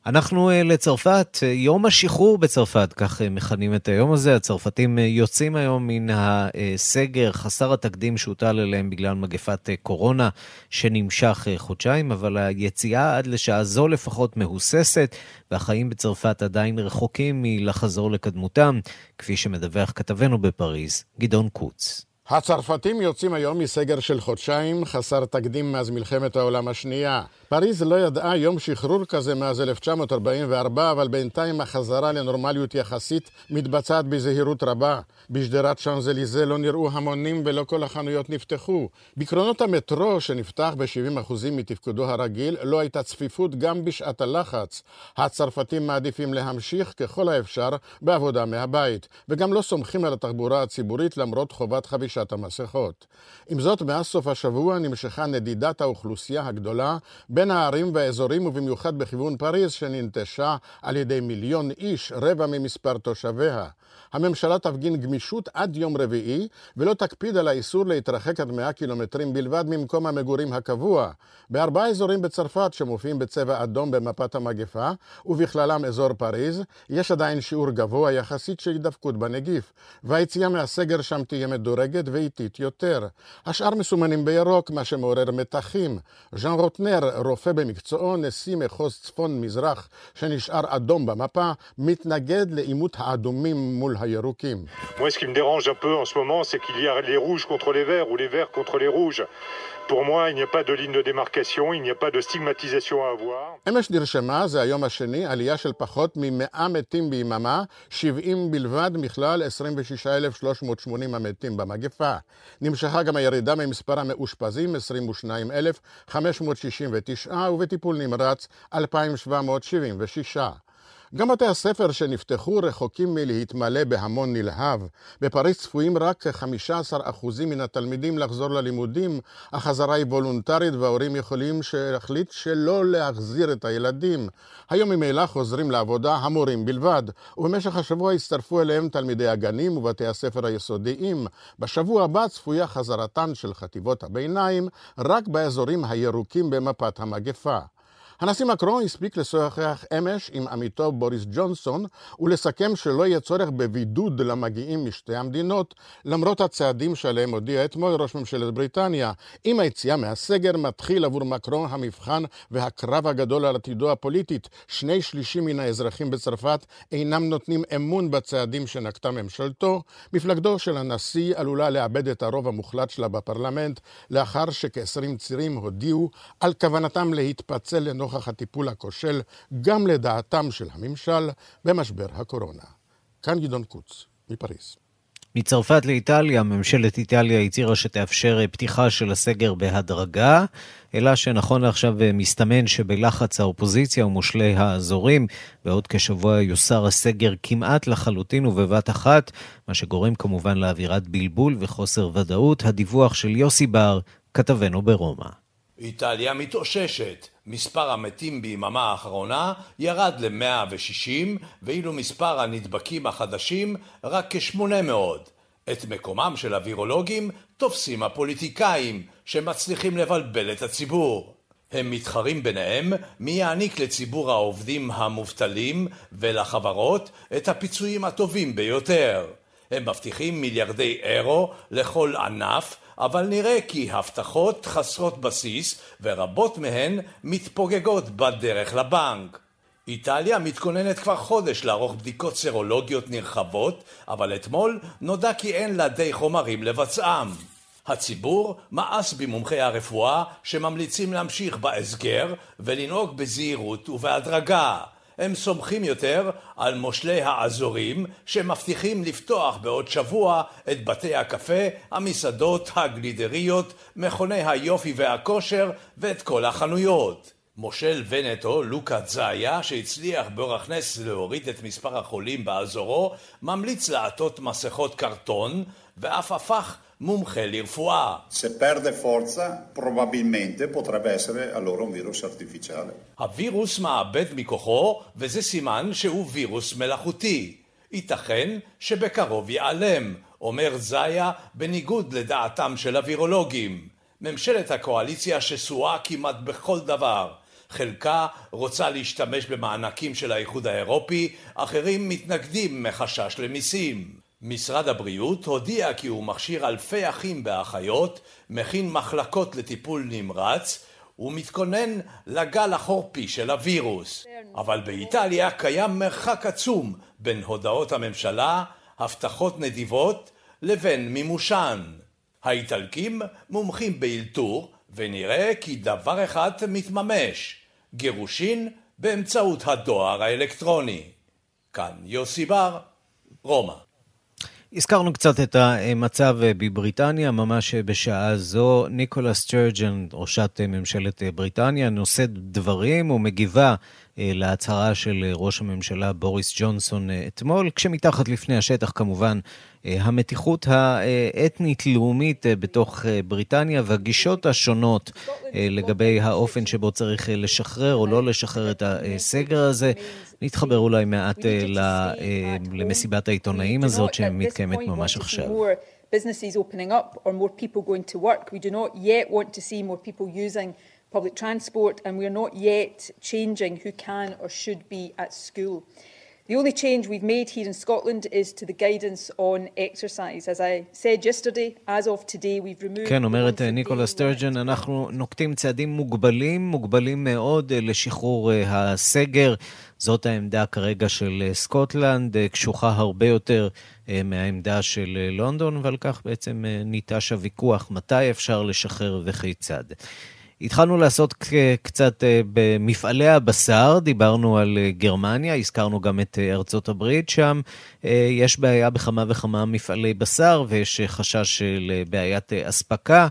אנחנו אה, לצרפת, אה, יום השחרור בצרפת, כך אה, מכנים את היום הזה. הצרפתים יוצאים היום מן הסגר חסר התקדים שהוטל עליהם בגלל מגפת קורונה שנמשך חודשיים, אבל היציאה עד לשעה זו לפחות מהוססת, והחיים בצרפת עדיין רחוקים מלחזור לקדמותם, כפי שמדווח כתבנו בפריז, גדעון קוץ. הצרפתים יוצאים היום מסגר של חודשיים חסר תקדים מאז מלחמת העולם השנייה. פריז לא ידעה יום שחרור כזה מאז 1944, אבל בינתיים החזרה לנורמליות יחסית מתבצעת בזהירות רבה. בשדרת שאנזליזה לא נראו המונים ולא כל החנויות נפתחו. בקרונות המטרו, שנפתח ב-70% מתפקודו הרגיל, לא הייתה צפיפות גם בשעת הלחץ. הצרפתים מעדיפים להמשיך ככל האפשר בעבודה מהבית, וגם לא סומכים על התחבורה הציבורית למרות חובת חבישת המסכות. עם זאת, מאז סוף השבוע נמשכה נדידת האוכלוסייה הגדולה בין הערים והאזורים ובמיוחד בכיוון פריז שננטשה על ידי מיליון איש, רבע ממספר תושביה. הממשלה תפגין גמישות עד יום רביעי ולא תקפיד על האיסור להתרחק עד 100 קילומטרים בלבד ממקום המגורים הקבוע. בארבעה אזורים בצרפת שמופיעים בצבע אדום במפת המגפה, ובכללם אזור פריז, יש עדיין שיעור גבוה יחסית של הידבקות בנגיף, והיציאה מהסגר שם תהיה מדורגת ואיטית יותר. השאר מסומנים בירוק, מה שמעורר מתחים. ז'אן רוטנר, רופא במקצועו, נשיא מחוז צפון-מזרח, שנשאר אדום במפה, מתנגד לעימות האדומים מול הירוקים. Moi, ce qui me dérange un peu en ce moment, c'est qu'il y a les rouges contre les verts ou les verts contre les rouges. Pour moi, il n'y a pas de ligne de démarcation, il n'y a pas de stigmatisation à avoir. אמש נרשמה, זה היום השני, עלייה של פחות מ-100 מתים ביממה, 70 בלבד מכלל 26,380 המתים במגפה. נמשכה גם הירידה ממספר המאושפזים, 22,569, ובטיפול נמרץ, 2,776. גם בתי הספר שנפתחו רחוקים מלהתמלא בהמון נלהב. בפריז צפויים רק כ-15% מן התלמידים לחזור ללימודים, החזרה היא וולונטרית וההורים יכולים להחליט שלא להחזיר את הילדים. היום ממילא חוזרים לעבודה המורים בלבד, ובמשך השבוע יצטרפו אליהם תלמידי הגנים ובתי הספר היסודיים. בשבוע הבא צפויה חזרתן של חטיבות הביניים רק באזורים הירוקים במפת המגפה. הנשיא מקרון הספיק לשוחח אמש עם עמיתו בוריס ג'ונסון ולסכם שלא יהיה צורך בבידוד למגיעים משתי המדינות, למרות הצעדים שעליהם הודיע אתמול ראש ממשלת בריטניה. עם היציאה מהסגר מתחיל עבור מקרון המבחן והקרב הגדול על עתידו הפוליטית. שני שלישים מן האזרחים בצרפת אינם נותנים אמון בצעדים שנקטה ממשלתו. מפלגתו של הנשיא עלולה לאבד את הרוב המוחלט שלה בפרלמנט, לאחר שכ-20 צירים הודיעו על כוונתם להתפצל לנוכח נוכח הטיפול הכושל גם לדעתם של הממשל במשבר הקורונה. כאן גדעון קוץ, מפריז. מצרפת לאיטליה, ממשלת איטליה הצהירה שתאפשר פתיחה של הסגר בהדרגה, אלא שנכון לעכשיו מסתמן שבלחץ האופוזיציה ומושלי האזורים, בעוד כשבוע יוסר הסגר כמעט לחלוטין ובבת אחת, מה שגורם כמובן לאווירת בלבול וחוסר ודאות. הדיווח של יוסי בר, כתבנו ברומא. איטליה מתאוששת. מספר המתים ביממה האחרונה ירד ל-160, ואילו מספר הנדבקים החדשים רק כ-800. את מקומם של הווירולוגים תופסים הפוליטיקאים, שמצליחים לבלבל את הציבור. הם מתחרים ביניהם מי יעניק לציבור העובדים המובטלים ולחברות את הפיצויים הטובים ביותר. הם מבטיחים מיליארדי אירו לכל ענף אבל נראה כי הבטחות חסרות בסיס ורבות מהן מתפוגגות בדרך לבנק. איטליה מתכוננת כבר חודש לערוך בדיקות סרולוגיות נרחבות, אבל אתמול נודע כי אין לה די חומרים לבצעם. הציבור מאס במומחי הרפואה שממליצים להמשיך בהסגר ולנהוג בזהירות ובהדרגה. הם סומכים יותר על מושלי האזורים שמבטיחים לפתוח בעוד שבוע את בתי הקפה, המסעדות, הגלידריות, מכוני היופי והכושר ואת כל החנויות. מושל ונטו, לוקה זאיה, שהצליח באורח נס להוריד את מספר החולים באזורו, ממליץ לעטות מסכות קרטון, ואף הפך מומחה לרפואה. Se perde forza, probabilmente potrebbe essere allora un virus artificiale. הווירוס מאבד מכוחו, וזה סימן שהוא וירוס מלאכותי. ייתכן שבקרוב ייעלם, אומר זאיה, בניגוד לדעתם של הווירולוגים. ממשלת הקואליציה שסועה כמעט בכל דבר. חלקה רוצה להשתמש במענקים של האיחוד האירופי, אחרים מתנגדים מחשש למיסים. משרד הבריאות הודיע כי הוא מכשיר אלפי אחים ואחיות, מכין מחלקות לטיפול נמרץ, ומתכונן לגל החורפי של הווירוס. אבל באיטליה קיים מרחק עצום בין הודעות הממשלה, הבטחות נדיבות, לבין מימושן. האיטלקים מומחים באלתור, ונראה כי דבר אחד מתממש, גירושין באמצעות הדואר האלקטרוני. כאן יוסי בר, רומא. הזכרנו קצת את המצב בבריטניה, ממש בשעה זו. ניקולה סטרג'ן, ראשת ממשלת בריטניה, נושאת דברים ומגיבה להצהרה של ראש הממשלה בוריס ג'ונסון אתמול, כשמתחת לפני השטח כמובן המתיחות האתנית-לאומית בתוך בריטניה והגישות השונות לגבי האופן שבו צריך לשחרר או לא לשחרר את הסגר הזה. נתחבר אולי מעט למסיבת העיתונאים הזאת שמתקיימת ממש עכשיו. businesses opening up or more people going to work. We do not yet want to see more people using public transport and we are not yet changing who can or should be at school. The only change we've made here in Scotland is to the guidance on exercise. As I said yesterday, as of today, we've removed... כן, אומרת ניקולה סטרג'ן, אנחנו נוקטים צעדים מוגבלים, מוגבלים מאוד לשחרור הסגר. זאת העמדה כרגע של סקוטלנד, קשוחה הרבה יותר מהעמדה של לונדון, ועל כך בעצם ניטש הוויכוח מתי אפשר לשחרר וכיצד. התחלנו לעשות קצת במפעלי הבשר, דיברנו על גרמניה, הזכרנו גם את ארצות הברית, שם יש בעיה בכמה וכמה מפעלי בשר ויש חשש של בעיית אספקה.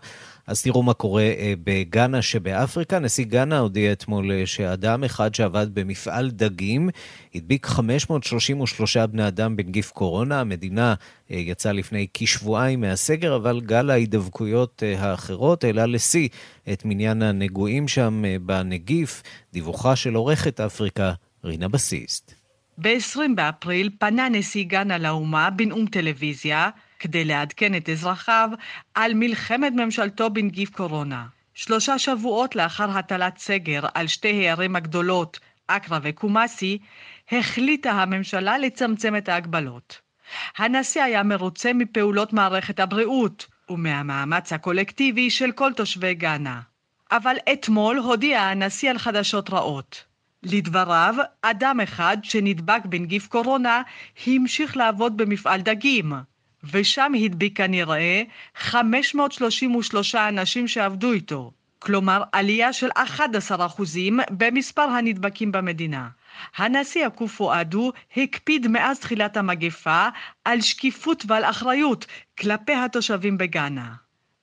אז תראו מה קורה בגאנה שבאפריקה. נשיא גאנה הודיע אתמול שאדם אחד שעבד במפעל דגים הדביק 533 בני אדם בנגיף קורונה. המדינה יצאה לפני כשבועיים מהסגר, אבל גל ההידבקויות האחרות העלה לשיא את מניין הנגועים שם בנגיף. דיווחה של עורכת אפריקה, רינה בסיסט. ב-20 באפריל פנה נשיא גאנה לאומה בנאום טלוויזיה כדי לעדכן את אזרחיו על מלחמת ממשלתו בנגיף קורונה. שלושה שבועות לאחר הטלת סגר על שתי הערים הגדולות, אקרא וקומאסי, החליטה הממשלה לצמצם את ההגבלות. הנשיא היה מרוצה מפעולות מערכת הבריאות ומהמאמץ הקולקטיבי של כל תושבי גאנה. אבל אתמול הודיע הנשיא על חדשות רעות. לדבריו, אדם אחד שנדבק בנגיף קורונה המשיך לעבוד במפעל דגים, ושם הדביק כנראה 533 אנשים שעבדו איתו, כלומר עלייה של 11% במספר הנדבקים במדינה. הנשיא הקופו אדו הקפיד מאז תחילת המגפה על שקיפות ועל אחריות כלפי התושבים בגאנה.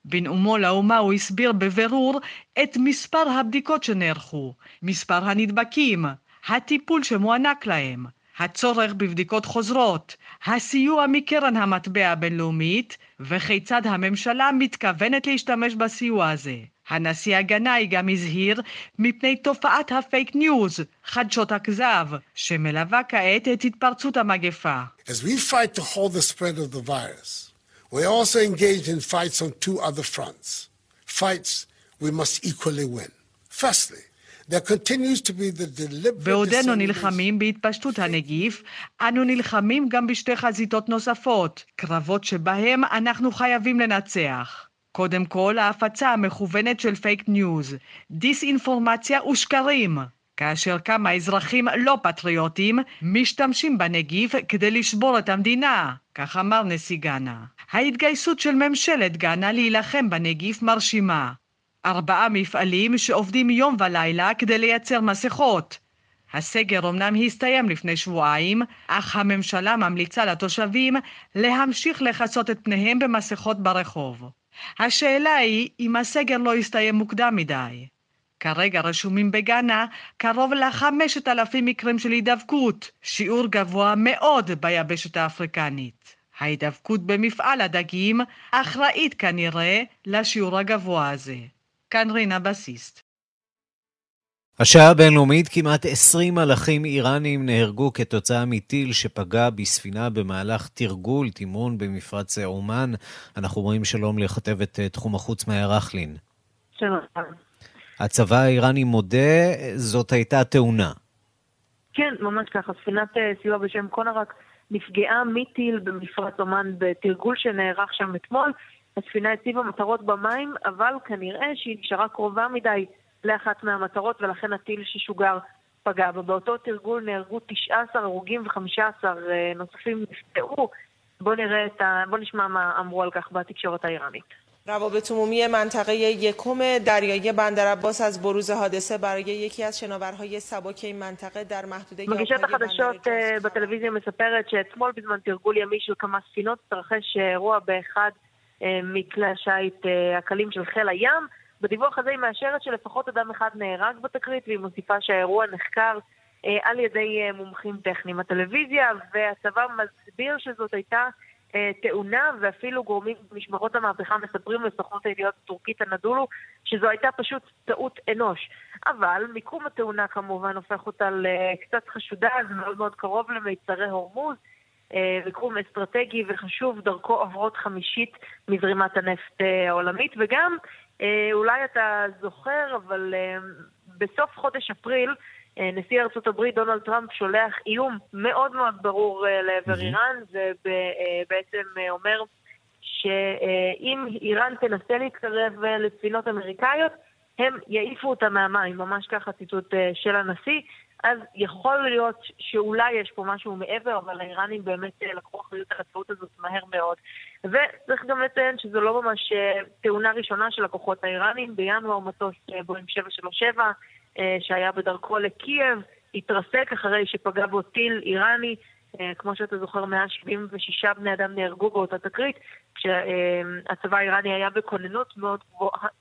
בנאומו לאומה הוא הסביר בבירור את מספר הבדיקות שנערכו, מספר הנדבקים, הטיפול שמוענק להם, הצורך בבדיקות חוזרות, הסיוע מקרן המטבע הבינלאומית וכיצד הממשלה מתכוונת להשתמש בסיוע הזה. הנשיא הגנאי גם הזהיר מפני תופעת הפייק ניוז, חדשות הכזב, שמלווה כעת את התפרצות המגפה. As we fight to hold the spread of the virus, we also engage in fights on two other fronts. Fights we must equally win. Firstly, בעודנו נלחמים בהתפשטות הנגיף, אנו נלחמים גם בשתי חזיתות נוספות, קרבות שבהם אנחנו חייבים לנצח. קודם כל, ההפצה המכוונת של פייק ניוז, דיסאינפורמציה ושקרים, כאשר כמה אזרחים לא פטריוטים משתמשים בנגיף כדי לשבור את המדינה, כך אמר נשיא גאנה. ההתגייסות של ממשלת גאנה להילחם בנגיף מרשימה. ארבעה מפעלים שעובדים יום ולילה כדי לייצר מסכות. הסגר אמנם הסתיים לפני שבועיים, אך הממשלה ממליצה לתושבים להמשיך לכסות את פניהם במסכות ברחוב. השאלה היא אם הסגר לא יסתיים מוקדם מדי. כרגע רשומים בגאנה קרוב לחמשת אלפים מקרים של הידבקות, שיעור גבוה מאוד ביבשת האפריקנית. ההידבקות במפעל הדגים אחראית כנראה לשיעור הגבוה הזה. כאן רינה בסיסט. השעה הבינלאומית, כמעט 20 מלאכים איראנים נהרגו כתוצאה מטיל שפגע בספינה במהלך תרגול תמרון במפרץ אומן. אנחנו רואים שלום לכתבת תחום החוץ מאיה רכלין. שלום. הצבא האיראני מודה, זאת הייתה תאונה. כן, ממש ככה. ספינת סיוע בשם קונרק נפגעה מטיל במפרץ אומן בתרגול שנערך שם אתמול. הספינה הציבה מטרות במים, אבל כנראה שהיא נשארה קרובה מדי לאחת מהמטרות, ולכן הטיל ששוגר פגע בה. באותו תרגול נהרגו 19 הרוגים ו-15 נוספים נפצעו. בואו נראה את ה... בואו נשמע מה אמרו על כך בתקשורת האיראנית. روابط عمومی منطقه یکم دریایی بندر عباس از بروز حادثه برای یکی از شناورهای سبک این منطقه در محدوده מגישת החדשות בטלוויזיה מספרת שאתמול בזמן תרגול ימי של כמה ספינות התרחש אירוע באחד מכלי השיט הקלים של חיל הים. בדיווח הזה היא מאשרת שלפחות אדם אחד נהרג בתקרית והיא מוסיפה שהאירוע נחקר על ידי מומחים טכניים. הטלוויזיה והצבא מסביר שזאת הייתה תאונה, ואפילו גורמים במשמרות המהפכה מספרים לסוכנות הידיעות הטורקית הנדולו שזו הייתה פשוט טעות אנוש. אבל מיקום התאונה כמובן הופך אותה לקצת חשודה, זה מאוד מאוד קרוב למיצרי הורמוז, וקרום אסטרטגי וחשוב, דרכו עוברות חמישית מזרימת הנפט העולמית, וגם, אולי אתה זוכר, אבל בסוף חודש אפריל, נשיא ארצות הברית דונלד טראמפ שולח איום מאוד מאוד ברור לעבר איראן, ובעצם אומר שאם איראן תנסה להתקרב לספינות אמריקאיות, הם יעיפו אותה מהמים, ממש ככה ציטוט של הנשיא. אז יכול להיות שאולי יש פה משהו מעבר, אבל האיראנים באמת לקחו אחריות על הטעות הזאת מהר מאוד. וצריך גם לציין שזו לא ממש תאונה ראשונה של הכוחות האיראנים. בינואר מטוס בואים 737 שהיה בדרכו לקייב, התרסק אחרי שפגע בו טיל איראני. כמו שאתה זוכר, 176 בני אדם נהרגו באותה תקרית, כשהצבא האיראני היה בכוננות מאוד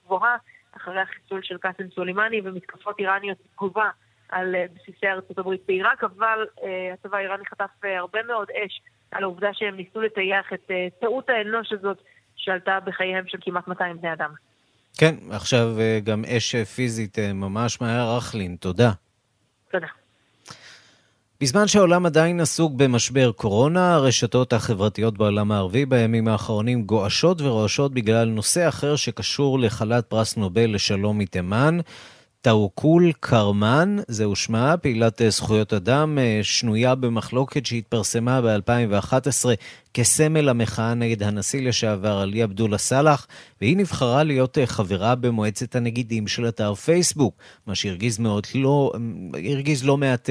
גבוהה אחרי החיסול של קאסם סולימני ומתקפות איראניות תגובה על בסיסי ארצות הברית בעיראק, אבל הצבא האיראני חטף הרבה מאוד אש על העובדה שהם ניסו לטייח את טעות האנוש הזאת שעלתה בחייהם של כמעט 200 בני אדם. כן, עכשיו גם אש פיזית ממש מהר רכלין, תודה. תודה. בזמן שהעולם עדיין עסוק במשבר קורונה, הרשתות החברתיות בעולם הערבי בימים האחרונים גועשות ורועשות בגלל נושא אחר שקשור לחלת פרס נובל לשלום מתימן. טאוקול קרמן, זהו שמה, פעילת זכויות אדם, שנויה במחלוקת שהתפרסמה ב-2011 כסמל המחאה נגד הנשיא לשעבר עלי עבדולה סאלח, והיא נבחרה להיות חברה במועצת הנגידים של אתר פייסבוק, מה שהרגיז מאוד לא, הרגיז לא מעט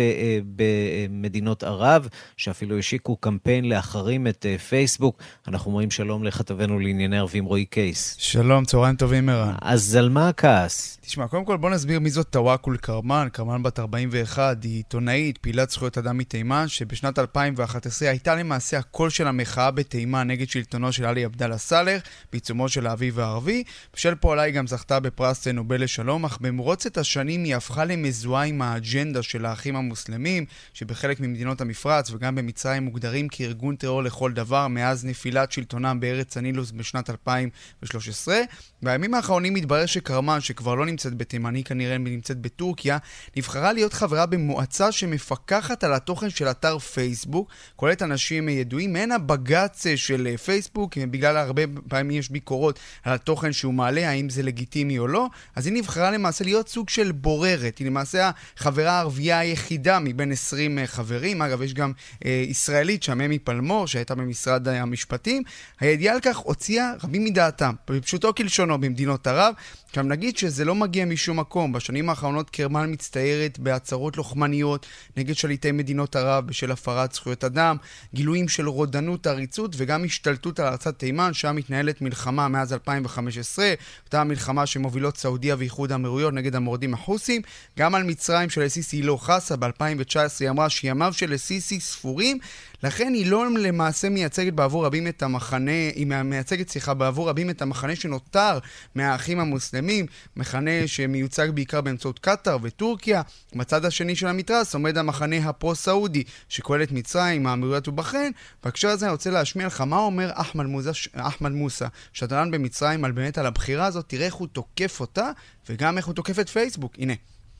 במדינות ערב, שאפילו השיקו קמפיין להחרים את פייסבוק. אנחנו אומרים שלום לכתבנו לענייני ערבים רועי קייס. שלום, צהריים טובים ערן. אז על מה הכעס? תשמע, קודם כל בוא נסביר מי זאת טוואקול קרמן. קרמן בת 41, היא עיתונאית, פעילת זכויות אדם מתימן, שבשנת 2011 הייתה למעשה הקול של המחאה מחאה בתימן נגד שלטונו של עלי עבדאללה סאלח בעיצומו של האביב הערבי. בשל פועלה היא גם זכתה בפרס נובל לשלום, אך במרוצת השנים היא הפכה למזוהה עם האג'נדה של האחים המוסלמים, שבחלק ממדינות המפרץ וגם במצרים מוגדרים כארגון טרור לכל דבר מאז נפילת שלטונם בארץ הנילוס בשנת 2013. בימים האחרונים מתברר שקרמן, שכבר לא נמצאת בתימן, היא כנראה נמצאת בטורקיה, נבחרה להיות חברה במועצה שמפקחת על התוכן של אתר פייסבוק, כוללת אנשים ידועים, מעין הבג"ץ של פייסבוק, בגלל הרבה פעמים יש ביקורות על התוכן שהוא מעלה, האם זה לגיטימי או לא, אז היא נבחרה למעשה להיות סוג של בוררת, היא למעשה החברה הערבייה היחידה מבין 20 חברים, אגב יש גם אה, ישראלית, שממי פלמור, שהייתה במשרד המשפטים, הידיעה על כך הוציאה רבים מדעתם, פשוטו כלשונו במדינות ערב, עכשיו נגיד שזה לא מגיע משום מקום, בשנים האחרונות קרמן מצטיירת בהצהרות לוחמניות נגד שליטי מדינות ערב בשל הפרת זכויות אדם, גילויים של רודנות, עריצות וגם השתלטות על ארצת תימן, שם מתנהלת מלחמה מאז 2015, אותה מלחמה שמובילות סעודיה ואיחוד האמירויות נגד המורדים החוסים, גם על מצרים של א-סיסי לא חסה, ב-2019 היא אמרה שימיו של א-סיסי ספורים, לכן היא לא למעשה מייצגת בעבור רבים את המחנה, היא מייצגת, סליחה, בעבור רבים את המחנה שנותר מהאחים המוסלמים, מחנה שמיוצג בעיקר באמצעות קטאר וטורקיה. בצד השני של המתרס עומד המחנה הפרו-סעודי, שכולל את מצרים, האמירויות ובחריין. בהקשר הזה אני רוצה להשמיע לך מה אומר אחמד מוסא, אחמד מוסא, שדרן במצרים, על באמת על הבחירה הזאת, תראה איך הוא תוקף אותה, וגם איך הוא תוקף את פייסבוק. הנה.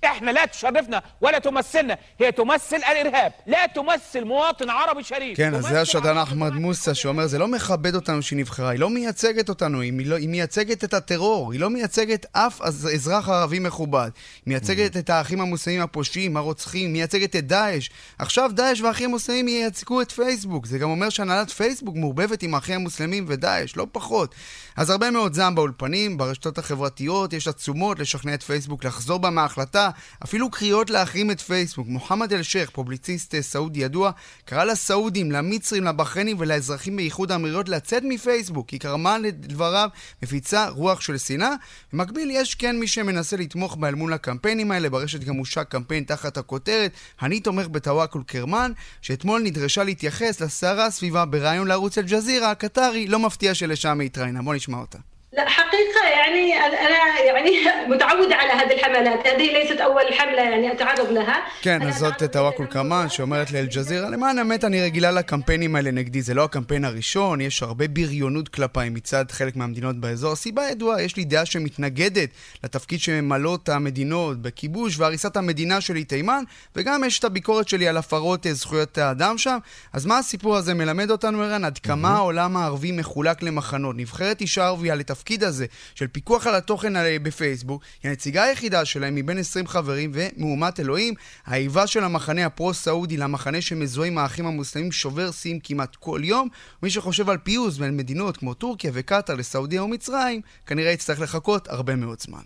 احنا لا تشرفنا ولا تمثلنا هي تمثل الارهاب لا تمثل مواطن عربي شريف כן, אז זה השדרן אחמד מוסא שאומר, זה לא מכבד אותנו שהיא נבחרה, היא לא מייצגת אותנו, היא, לא, היא מייצגת את הטרור, היא לא מייצגת אף אזרח ערבי מכובד. היא מייצגת את האחים המוסלמים הפושעים, הרוצחים, מייצגת את דאעש. עכשיו דאעש והאחים המוסלמים ייצגו את פייסבוק. זה גם אומר שהנהלת פייסבוק מעורבבת עם האחים המוסלמים ודאעש, לא פחות. אז הרבה מאוד זעם באולפנים, ברשתות החברתיות, יש עצומות לשכנע את פייסבוק לחזור בה מההחלטה, אפילו קריאות להחרים את פייסבוק. מוחמד אל-שייח, פובליציסט אה, סעודי ידוע, קרא לסעודים, למצרים, לבחריינים ולאזרחים באיחוד האמירויות לצאת מפייסבוק, כי כרמה לדבריו מפיצה רוח של שנאה. במקביל, יש כן מי שמנסה לתמוך בה אל מול הקמפיינים האלה, ברשת גם הושק קמפיין תחת הכותרת "אני תומך בטוואקול קרמן", שאתמול נדרשה להתייחס לסערה סביבה בריאיון לערוץ אל-ג'זירה הקטרי, לא מפתיע שלשם היא התראיינה. בוא נשמע אותה. لا حقيقة يعني أنا يعني (laughs) متعودة على هذه الحملات هذه ليست أول حملة يعني أتعرض لها כן, אז זאת טוואקול קרמן שאומרת לאל-ג'זירה, למען האמת אני רגילה לקמפיינים האלה נגדי, זה לא הקמפיין הראשון, יש הרבה בריונות כלפיי מצד חלק מהמדינות באזור. הסיבה ידועה, יש לי דעה שמתנגדת לתפקיד שממלאות המדינות בכיבוש והריסת המדינה שלי תימן, וגם יש את הביקורת שלי על הפרות אה, זכויות האדם שם. אז מה הסיפור הזה מלמד אותנו, ערן? עד כמה העולם הערבי מחולק למחנות. נבחרת אישה ערבייה לתפקיד התפקיד הזה של פיקוח על התוכן בפייסבוק, היא הנציגה היחידה שלהם מבין 20 חברים, ומהומת אלוהים, האיבה של המחנה הפרו-סעודי למחנה שמזוהה עם האחים המוסלמים שובר שיאים כמעט כל יום. מי שחושב על פיוס בין מדינות כמו טורקיה וקטאר לסעודיה ומצרים, כנראה יצטרך לחכות הרבה מאוד זמן.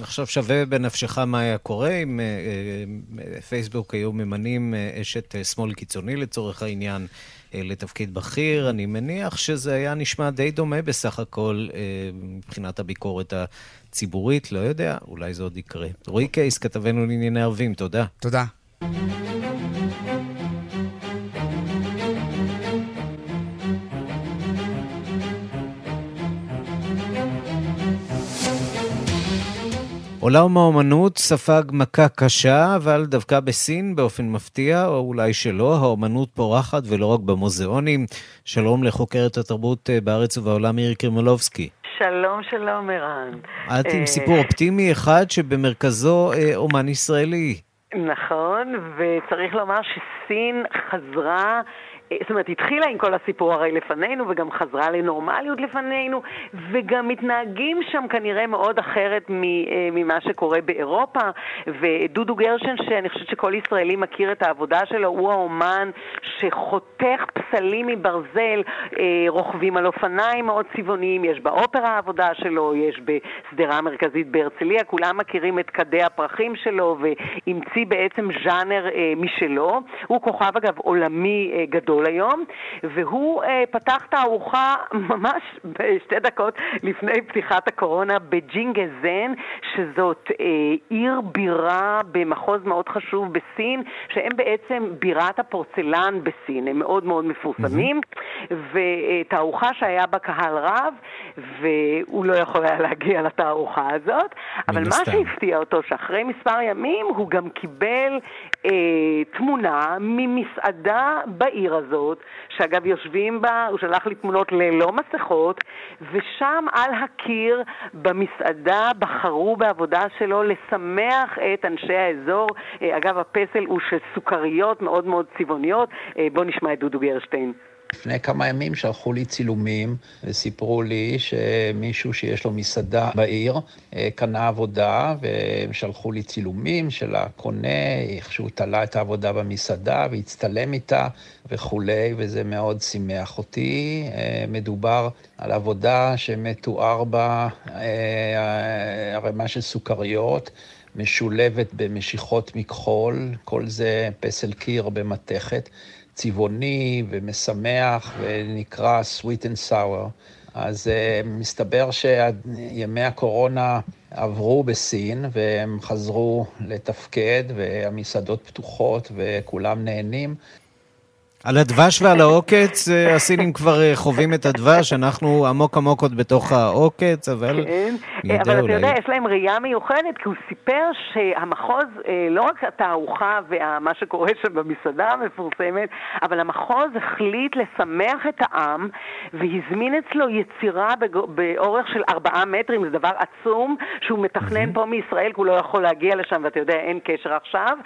עכשיו שווה בנפשך מה היה קורה אם uh, uh, פייסבוק היו ממנים אשת שמאל קיצוני לצורך העניין. אה, לתפקיד בכיר. אני מניח שזה היה נשמע די דומה בסך הכל אה, מבחינת הביקורת הציבורית, לא יודע, אולי זה עוד יקרה. רועי קייס, כתבנו לענייני ערבים, תודה. תודה. עולם האומנות ספג מכה קשה, אבל דווקא בסין, באופן מפתיע, או אולי שלא, האומנות פורחת ולא רק במוזיאונים. שלום לחוקרת התרבות אה, בארץ ובעולם מירי קרימולובסקי. שלום, שלום, ערן. את עם אה, סיפור אופטימי אחד שבמרכזו אה, אומן ישראלי. נכון, וצריך לומר שסין חזרה זאת אומרת, התחילה עם כל הסיפור הרי לפנינו, וגם חזרה לנורמליות לפנינו, וגם מתנהגים שם כנראה מאוד אחרת אה, ממה שקורה באירופה. ודודו גרשן, שאני חושבת שכל ישראלי מכיר את העבודה שלו, הוא האומן שחותך פסלים מברזל, אה, רוכבים על אופניים מאוד צבעוניים, יש באופרה העבודה שלו, יש בשדרה המרכזית בהרצליה, כולם מכירים את כדי הפרחים שלו, והמציא בעצם ז'אנר אה, משלו. הוא כוכב, אגב, עולמי גדול. גדול היום, והוא אה, פתח תערוכה ממש (laughs) בשתי דקות לפני פתיחת הקורונה בג'ינגזן, שזאת אה, עיר בירה במחוז מאוד חשוב בסין, שהם בעצם בירת הפורצלן בסין, הם מאוד מאוד מפורסמים, mm-hmm. ותערוכה שהיה בה קהל רב, והוא לא יכול היה להגיע לתערוכה הזאת, אבל מה שהפתיע אותו, שאחרי מספר ימים הוא גם קיבל אה, תמונה ממסעדה בעיר הזאת. שאגב יושבים בה, הוא שלח לי תמונות ללא מסכות, ושם על הקיר במסעדה בחרו בעבודה שלו לשמח את אנשי האזור. אה, אגב, הפסל הוא של סוכריות מאוד מאוד צבעוניות. אה, בואו נשמע את דודו גרשטיין. לפני כמה ימים שלחו לי צילומים וסיפרו לי שמישהו שיש לו מסעדה בעיר אה, קנה עבודה והם שלחו לי צילומים של הקונה, איך שהוא תלה את העבודה במסעדה והצטלם איתה וכולי, וזה מאוד שימח אותי. אה, מדובר על עבודה שמתואר בה אה, ערימה של סוכריות. משולבת במשיכות מכחול, כל זה פסל קיר במתכת. צבעוני ומשמח ונקרא sweet and sour. אז uh, מסתבר שימי הקורונה עברו בסין והם חזרו לתפקד והמסעדות פתוחות וכולם נהנים. על הדבש ועל העוקץ, אה, הסינים כבר אה, חווים את הדבש, אנחנו עמוק עמוק עוד בתוך העוקץ, אבל כן, נדע אבל אתה. יודע, יש להם ראייה מיוחדת, כי הוא סיפר שהמחוז, אה, לא רק התערוכה ומה שקורה שם במסעדה המפורסמת, אבל המחוז החליט לשמח את העם, והזמין אצלו יצירה באורך של ארבעה מטרים, זה דבר עצום, שהוא מתכנן פה מישראל, כי הוא לא יכול להגיע לשם, ואתה יודע, אין קשר עכשיו,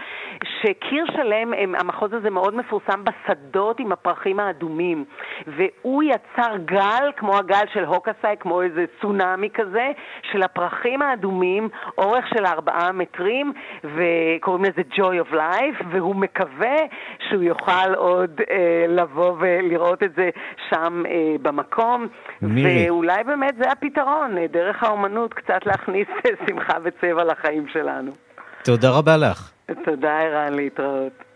שקיר שלם, המחוז הזה מאוד מפורסם בשדות עם הפרחים האדומים, והוא יצר גל, כמו הגל של הוקאסאי, כמו איזה צונאמי כזה, של הפרחים האדומים, אורך של ארבעה מטרים, וקוראים לזה Joy of Life, והוא מקווה שהוא יוכל עוד אה, לבוא ולראות את זה שם אה, במקום. מירי. ואולי באמת זה הפתרון, אה, דרך האומנות קצת להכניס אה, שמחה וצבע לחיים שלנו. תודה רבה לך. תודה, ערן, להתראות.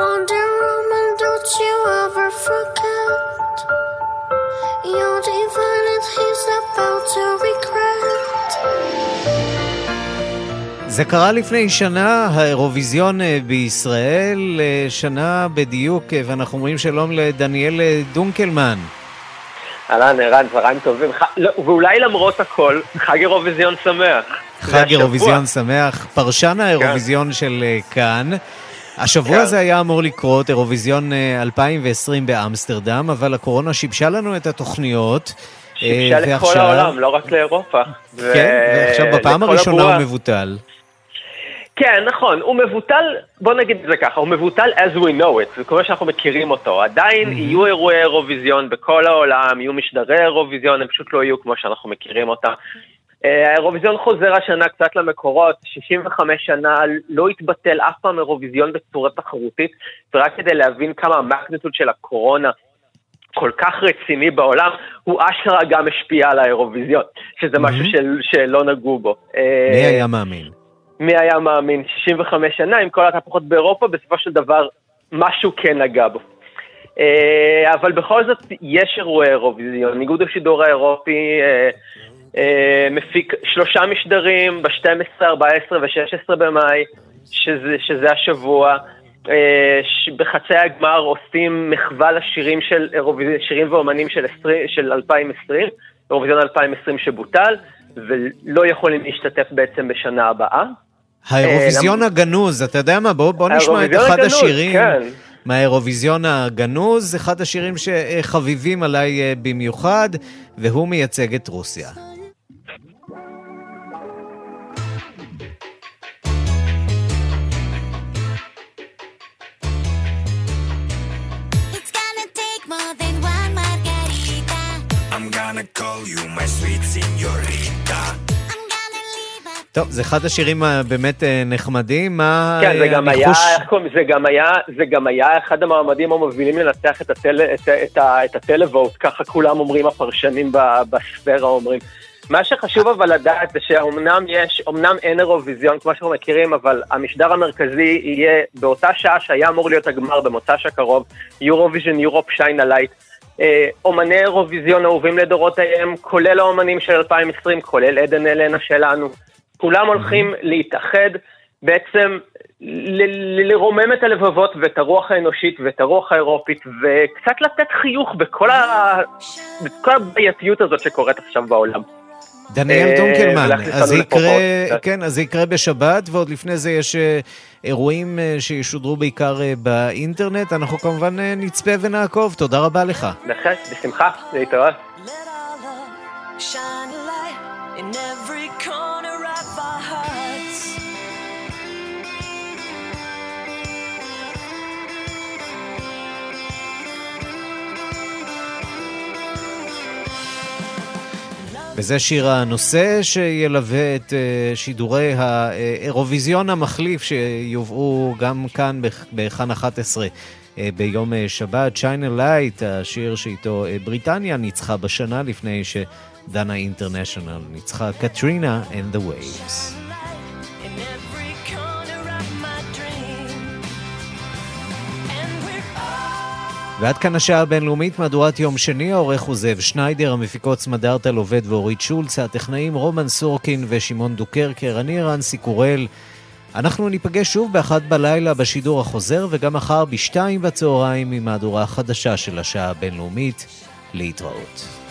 Wonder Woman, don't you ever forget Your divine and he's about to regret זה קרה לפני שנה, האירוויזיון אה, בישראל, אה, שנה בדיוק, אה, ואנחנו אומרים שלום לדניאל דונקלמן. אהלן, ערן, צהריים טובים. ח... לא, ואולי למרות הכל, חג אירוויזיון שמח. חג. אירוויזיון שמח, פרשן האירוויזיון של אה, כאן. השבוע כן. הזה היה אמור לקרות, אירוויזיון אה, 2020 באמסטרדם, אבל הקורונה שיבשה לנו את התוכניות. שיבשה אה, לכל ועכשיו- העולם, לא רק לאירופה. כן, ועכשיו בפעם הראשונה הוא הבועה. מבוטל. כן, נכון, הוא מבוטל, בוא נגיד את זה ככה, הוא מבוטל as we know it, זה כמו שאנחנו מכירים אותו. עדיין יהיו אירועי אירוויזיון בכל העולם, יהיו משדרי אירוויזיון, הם פשוט לא יהיו כמו שאנחנו מכירים אותם. אה, האירוויזיון חוזר השנה קצת למקורות, 65 שנה לא התבטל אף פעם אירוויזיון בצורה תחרותית, ורק כדי להבין כמה המקניטוד של הקורונה כל כך רציני בעולם, הוא אשכרה גם השפיע על האירוויזיון, שזה משהו של, שלא נגעו בו. אה, מי היה מאמין? מי היה מאמין? 65 שנה, עם כל התהפוכות באירופה, בסופו של דבר משהו כן נגע בו. אה, אבל בכל זאת יש אירועי אירוויזיון. איגוד השידור האירופי מפיק שלושה משדרים ב-12, 14 ו-16 במאי, שזה, שזה השבוע. אה, בחצי הגמר עושים מחווה לשירים של שירים ואומנים של, 20, של 2020, אירוויזיון 2020 שבוטל, ולא יכולים להשתתף בעצם בשנה הבאה. האירוויזיון הגנוז, אתה יודע מה? בוא, בוא נשמע את אחד הגנוז, השירים כן. מהאירוויזיון הגנוז, אחד השירים שחביבים עליי אה, במיוחד, והוא מייצג את רוסיה. טוב, זה אחד השירים הבאמת אה, נחמדים, מה כן, זה אה, גם היה, הניחוש? איך קוראים, זה גם היה, זה גם היה אחד המועמדים המובילים לנצח את, הטל, את, את, את הטלווואט, ככה כולם אומרים, הפרשנים בספירה אומרים. מה שחשוב אבל לדעת זה שאומנם יש, אומנם אין אירוויזיון כמו שאנחנו מכירים, אבל המשדר המרכזי יהיה באותה שעה שהיה אמור להיות הגמר במוצ"ש הקרוב, Eurovision Europe Shine a Light. אה, אומני אירוויזיון אהובים לדורותיהם, כולל האומנים של 2020, כולל עדן אלנה שלנו. כולם הולכים להתאחד, בעצם ל- ל- לרומם את הלבבות ואת הרוח האנושית ואת הרוח האירופית, וקצת לתת חיוך בכל, ה... בכל הבעייתיות הזאת שקורית עכשיו בעולם. דניאל אה, דונקלמן, אז זה יקרה, לפרופורציות. כן, אז זה יקרה בשבת, ועוד לפני זה יש אה, אירועים אה, שישודרו בעיקר באינטרנט. אנחנו כמובן נצפה ונעקוב, תודה רבה לך. בהחלט, בשמחה, להתראות. וזה שיר הנושא שילווה את אה, שידורי האירוויזיון המחליף שיובאו גם כאן בכ- בכאן 11 אה, ביום אה, שבת. Shine a Light, השיר שאיתו בריטניה ניצחה בשנה לפני שדנה אינטרנשיונל ניצחה קטרינה and the Waves. ועד כאן השעה הבינלאומית, מהדורת יום שני, העורך הוא זאב שניידר, המפיקות סמדארטה לובד ואורית שולץ, הטכנאים רומן סורקין ושמעון דוקרקר, אני רנסי קורל. אנחנו ניפגש שוב באחת בלילה בשידור החוזר, וגם מחר בשתיים בצהריים עם מהדורה החדשה של השעה הבינלאומית. להתראות.